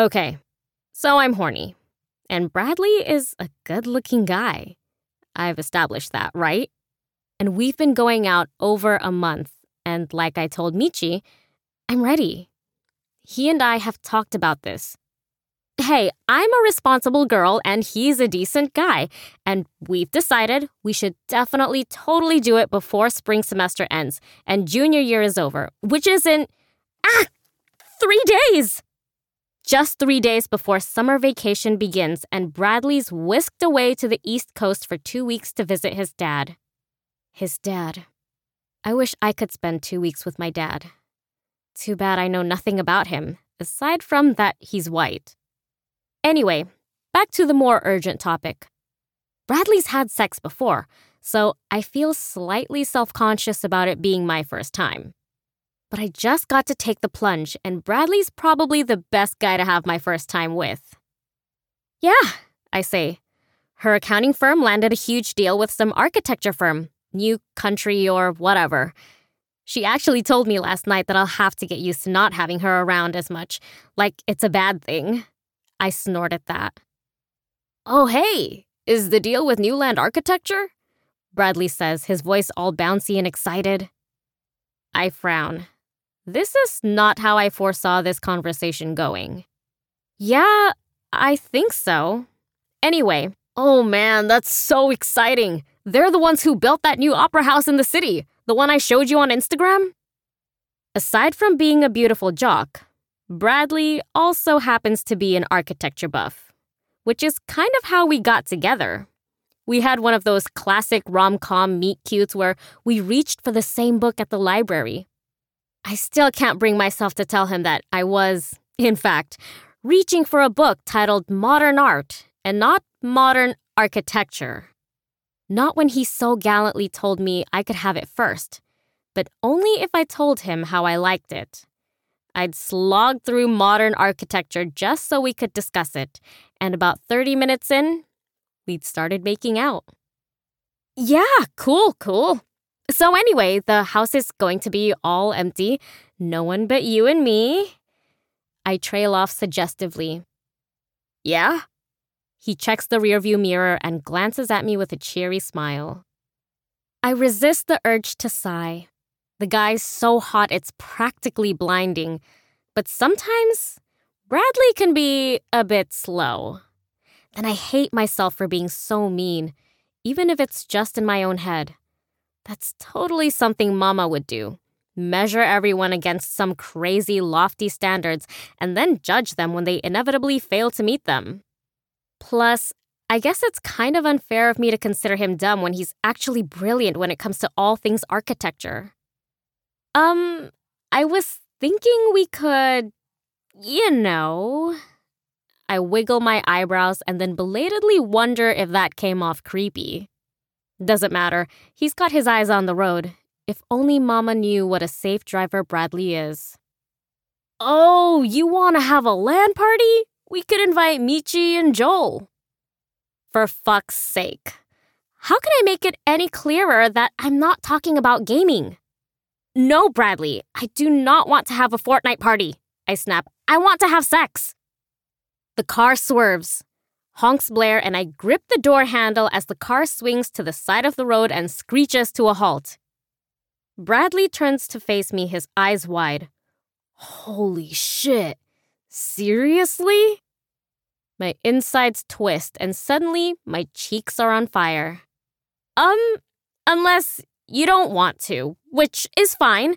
Okay, so I'm horny. And Bradley is a good looking guy. I've established that, right? And we've been going out over a month. And like I told Michi, I'm ready. He and I have talked about this. Hey, I'm a responsible girl and he's a decent guy. And we've decided we should definitely totally do it before spring semester ends and junior year is over, which is in, ah, three days. Just three days before summer vacation begins, and Bradley's whisked away to the East Coast for two weeks to visit his dad. His dad. I wish I could spend two weeks with my dad. Too bad I know nothing about him, aside from that he's white. Anyway, back to the more urgent topic. Bradley's had sex before, so I feel slightly self conscious about it being my first time. But I just got to take the plunge, and Bradley's probably the best guy to have my first time with. Yeah, I say. Her accounting firm landed a huge deal with some architecture firm, new country or whatever. She actually told me last night that I'll have to get used to not having her around as much, like it's a bad thing. I snorted at that. Oh, hey, is the deal with Newland Architecture? Bradley says, his voice all bouncy and excited. I frown. This is not how I foresaw this conversation going. Yeah, I think so. Anyway, oh man, that's so exciting. They're the ones who built that new opera house in the city, the one I showed you on Instagram. Aside from being a beautiful jock, Bradley also happens to be an architecture buff, which is kind of how we got together. We had one of those classic rom com meet cutes where we reached for the same book at the library I still can't bring myself to tell him that I was, in fact, reaching for a book titled Modern Art and not Modern Architecture. Not when he so gallantly told me I could have it first, but only if I told him how I liked it. I'd slogged through modern architecture just so we could discuss it, and about 30 minutes in, we'd started making out. Yeah, cool, cool. So, anyway, the house is going to be all empty. No one but you and me. I trail off suggestively. Yeah? He checks the rearview mirror and glances at me with a cheery smile. I resist the urge to sigh. The guy's so hot it's practically blinding, but sometimes Bradley can be a bit slow. Then I hate myself for being so mean, even if it's just in my own head. That's totally something Mama would do. Measure everyone against some crazy, lofty standards and then judge them when they inevitably fail to meet them. Plus, I guess it's kind of unfair of me to consider him dumb when he's actually brilliant when it comes to all things architecture. Um, I was thinking we could, you know. I wiggle my eyebrows and then belatedly wonder if that came off creepy. Doesn't matter. He's got his eyes on the road. If only Mama knew what a safe driver Bradley is. Oh, you want to have a LAN party? We could invite Michi and Joel. For fuck's sake. How can I make it any clearer that I'm not talking about gaming? No, Bradley, I do not want to have a Fortnite party. I snap. I want to have sex. The car swerves honks blare, and I grip the door handle as the car swings to the side of the road and screeches to a halt. Bradley turns to face me, his eyes wide. Holy shit. Seriously? My insides twist, and suddenly my cheeks are on fire. Um, unless you don't want to, which is fine.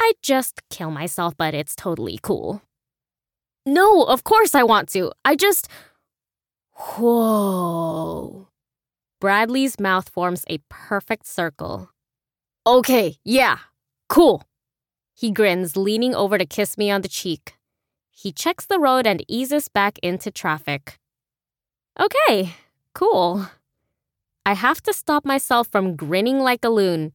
I just kill myself, but it's totally cool. No, of course I want to. I just. Whoa. Bradley's mouth forms a perfect circle. Okay, yeah, cool. He grins, leaning over to kiss me on the cheek. He checks the road and eases back into traffic. Okay, cool. I have to stop myself from grinning like a loon.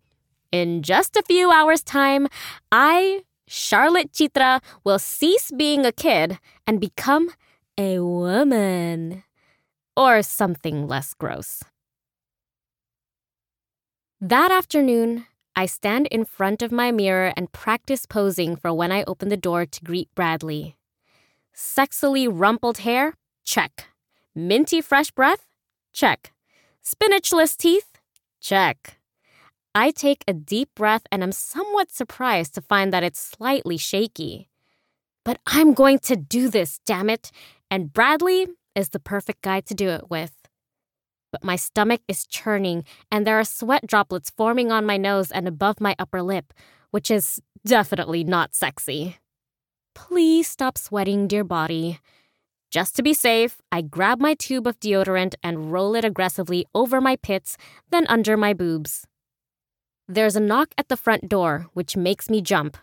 In just a few hours' time, I, Sharlot Citra, will cease being a kid and become a woman or something less gross. That afternoon, I stand in front of my mirror and practice posing for when I open the door to greet Bradley. Sexily rumpled hair? Check. Minty fresh breath? Check. Spinachless teeth? Check. I take a deep breath and am somewhat surprised to find that it's slightly shaky. But I'm going to do this, damn it, and Bradley is the perfect guy to do it with. But my stomach is churning, and there are sweat droplets forming on my nose and above my upper lip, which is definitely not sexy. Please stop sweating, dear body. Just to be safe, I grab my tube of deodorant and roll it aggressively over my pits, then under my boobs. There's a knock at the front door, which makes me jump.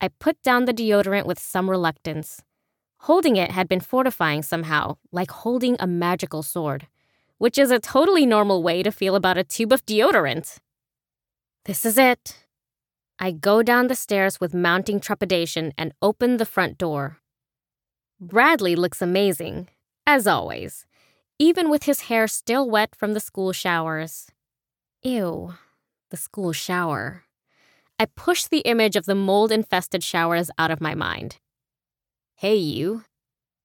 I put down the deodorant with some reluctance. Holding it had been fortifying somehow, like holding a magical sword, which is a totally normal way to feel about a tube of deodorant. This is it. I go down the stairs with mounting trepidation and open the front door. Bradley looks amazing, as always, even with his hair still wet from the school showers. Ew the school shower. I push the image of the mold infested showers out of my mind. Hey, you.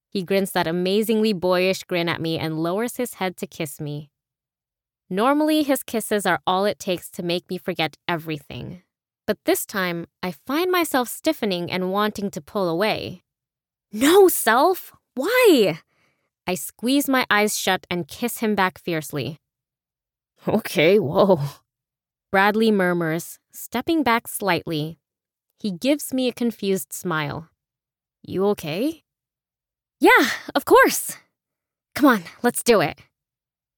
He grins that amazingly boyish grin at me and lowers his head to kiss me. Normally, his kisses are all it takes to make me forget everything. But this time, I find myself stiffening and wanting to pull away. No, self! Why? I squeeze my eyes shut and kiss him back fiercely. Okay, whoa. Bradley murmurs, stepping back slightly. He gives me a confused smile. You okay? Yeah, of course. Come on, let's do it.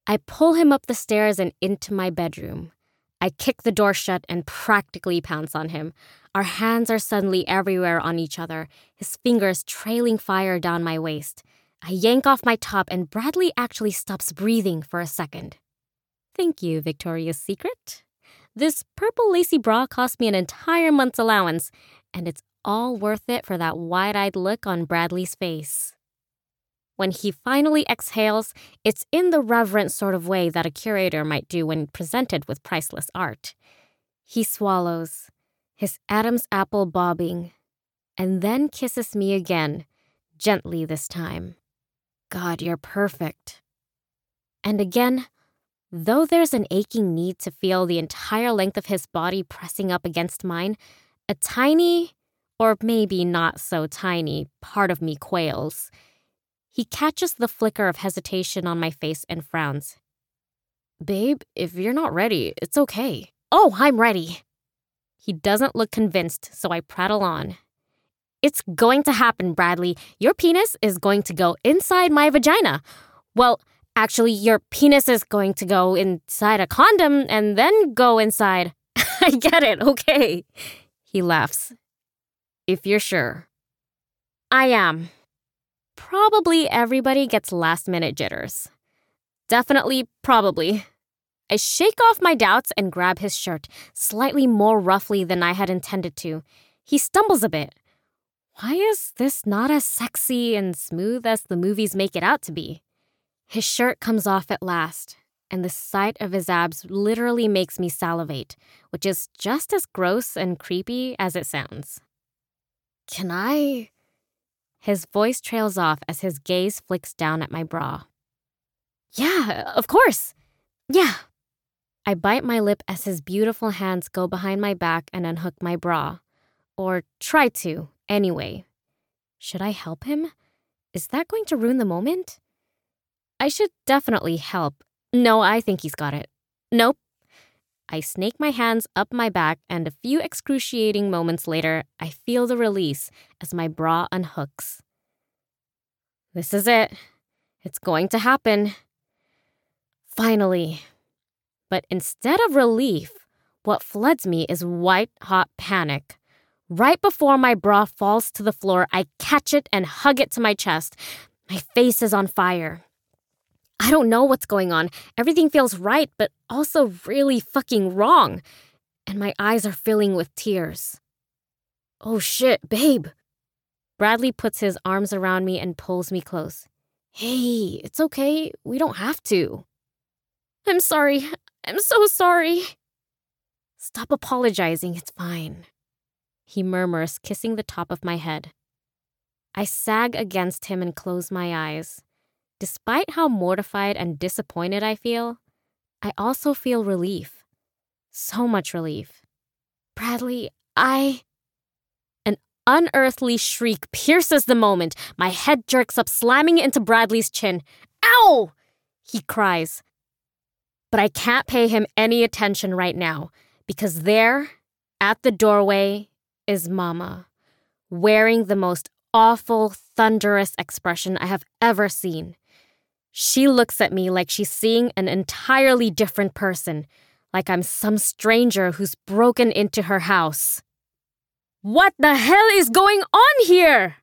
I pull him up the stairs and into my bedroom. I kick the door shut and practically pounce on him. Our hands are suddenly everywhere on each other, his fingers trailing fire down my waist. I yank off my top, and Bradley actually stops breathing for a second. Thank you, Victoria's Secret. This purple lacy bra cost me an entire month's allowance, and it's all worth it for that wide eyed look on Bradley's face. When he finally exhales, it's in the reverent sort of way that a curator might do when presented with priceless art. He swallows, his Adam's apple bobbing, and then kisses me again, gently this time. God, you're perfect. And again, Though there's an aching need to feel the entire length of his body pressing up against mine, a tiny, or maybe not so tiny, part of me quails. He catches the flicker of hesitation on my face and frowns. Babe, if you're not ready, it's okay. Oh, I'm ready. He doesn't look convinced, so I prattle on. It's going to happen, Bradley. Your penis is going to go inside my vagina. Well, Actually, your penis is going to go inside a condom and then go inside. I get it, okay. He laughs. If you're sure. I am. Probably everybody gets last minute jitters. Definitely, probably. I shake off my doubts and grab his shirt, slightly more roughly than I had intended to. He stumbles a bit. Why is this not as sexy and smooth as the movies make it out to be? His shirt comes off at last, and the sight of his abs literally makes me salivate, which is just as gross and creepy as it sounds. Can I? His voice trails off as his gaze flicks down at my bra. Yeah, of course. Yeah. I bite my lip as his beautiful hands go behind my back and unhook my bra. Or try to, anyway. Should I help him? Is that going to ruin the moment? I should definitely help. No, I think he's got it. Nope. I snake my hands up my back, and a few excruciating moments later, I feel the release as my bra unhooks. This is it. It's going to happen. Finally. But instead of relief, what floods me is white hot panic. Right before my bra falls to the floor, I catch it and hug it to my chest. My face is on fire. I don't know what's going on. Everything feels right, but also really fucking wrong. And my eyes are filling with tears. Oh shit, babe. Bradley puts his arms around me and pulls me close. Hey, it's okay. We don't have to. I'm sorry. I'm so sorry. Stop apologizing. It's fine. He murmurs, kissing the top of my head. I sag against him and close my eyes. Despite how mortified and disappointed I feel, I also feel relief. So much relief. Bradley, I. An unearthly shriek pierces the moment. My head jerks up, slamming into Bradley's chin. Ow! He cries. But I can't pay him any attention right now because there, at the doorway, is Mama, wearing the most awful, thunderous expression I have ever seen. She looks at me like she's seeing an entirely different person, like I'm some stranger who's broken into her house. What the hell is going on here?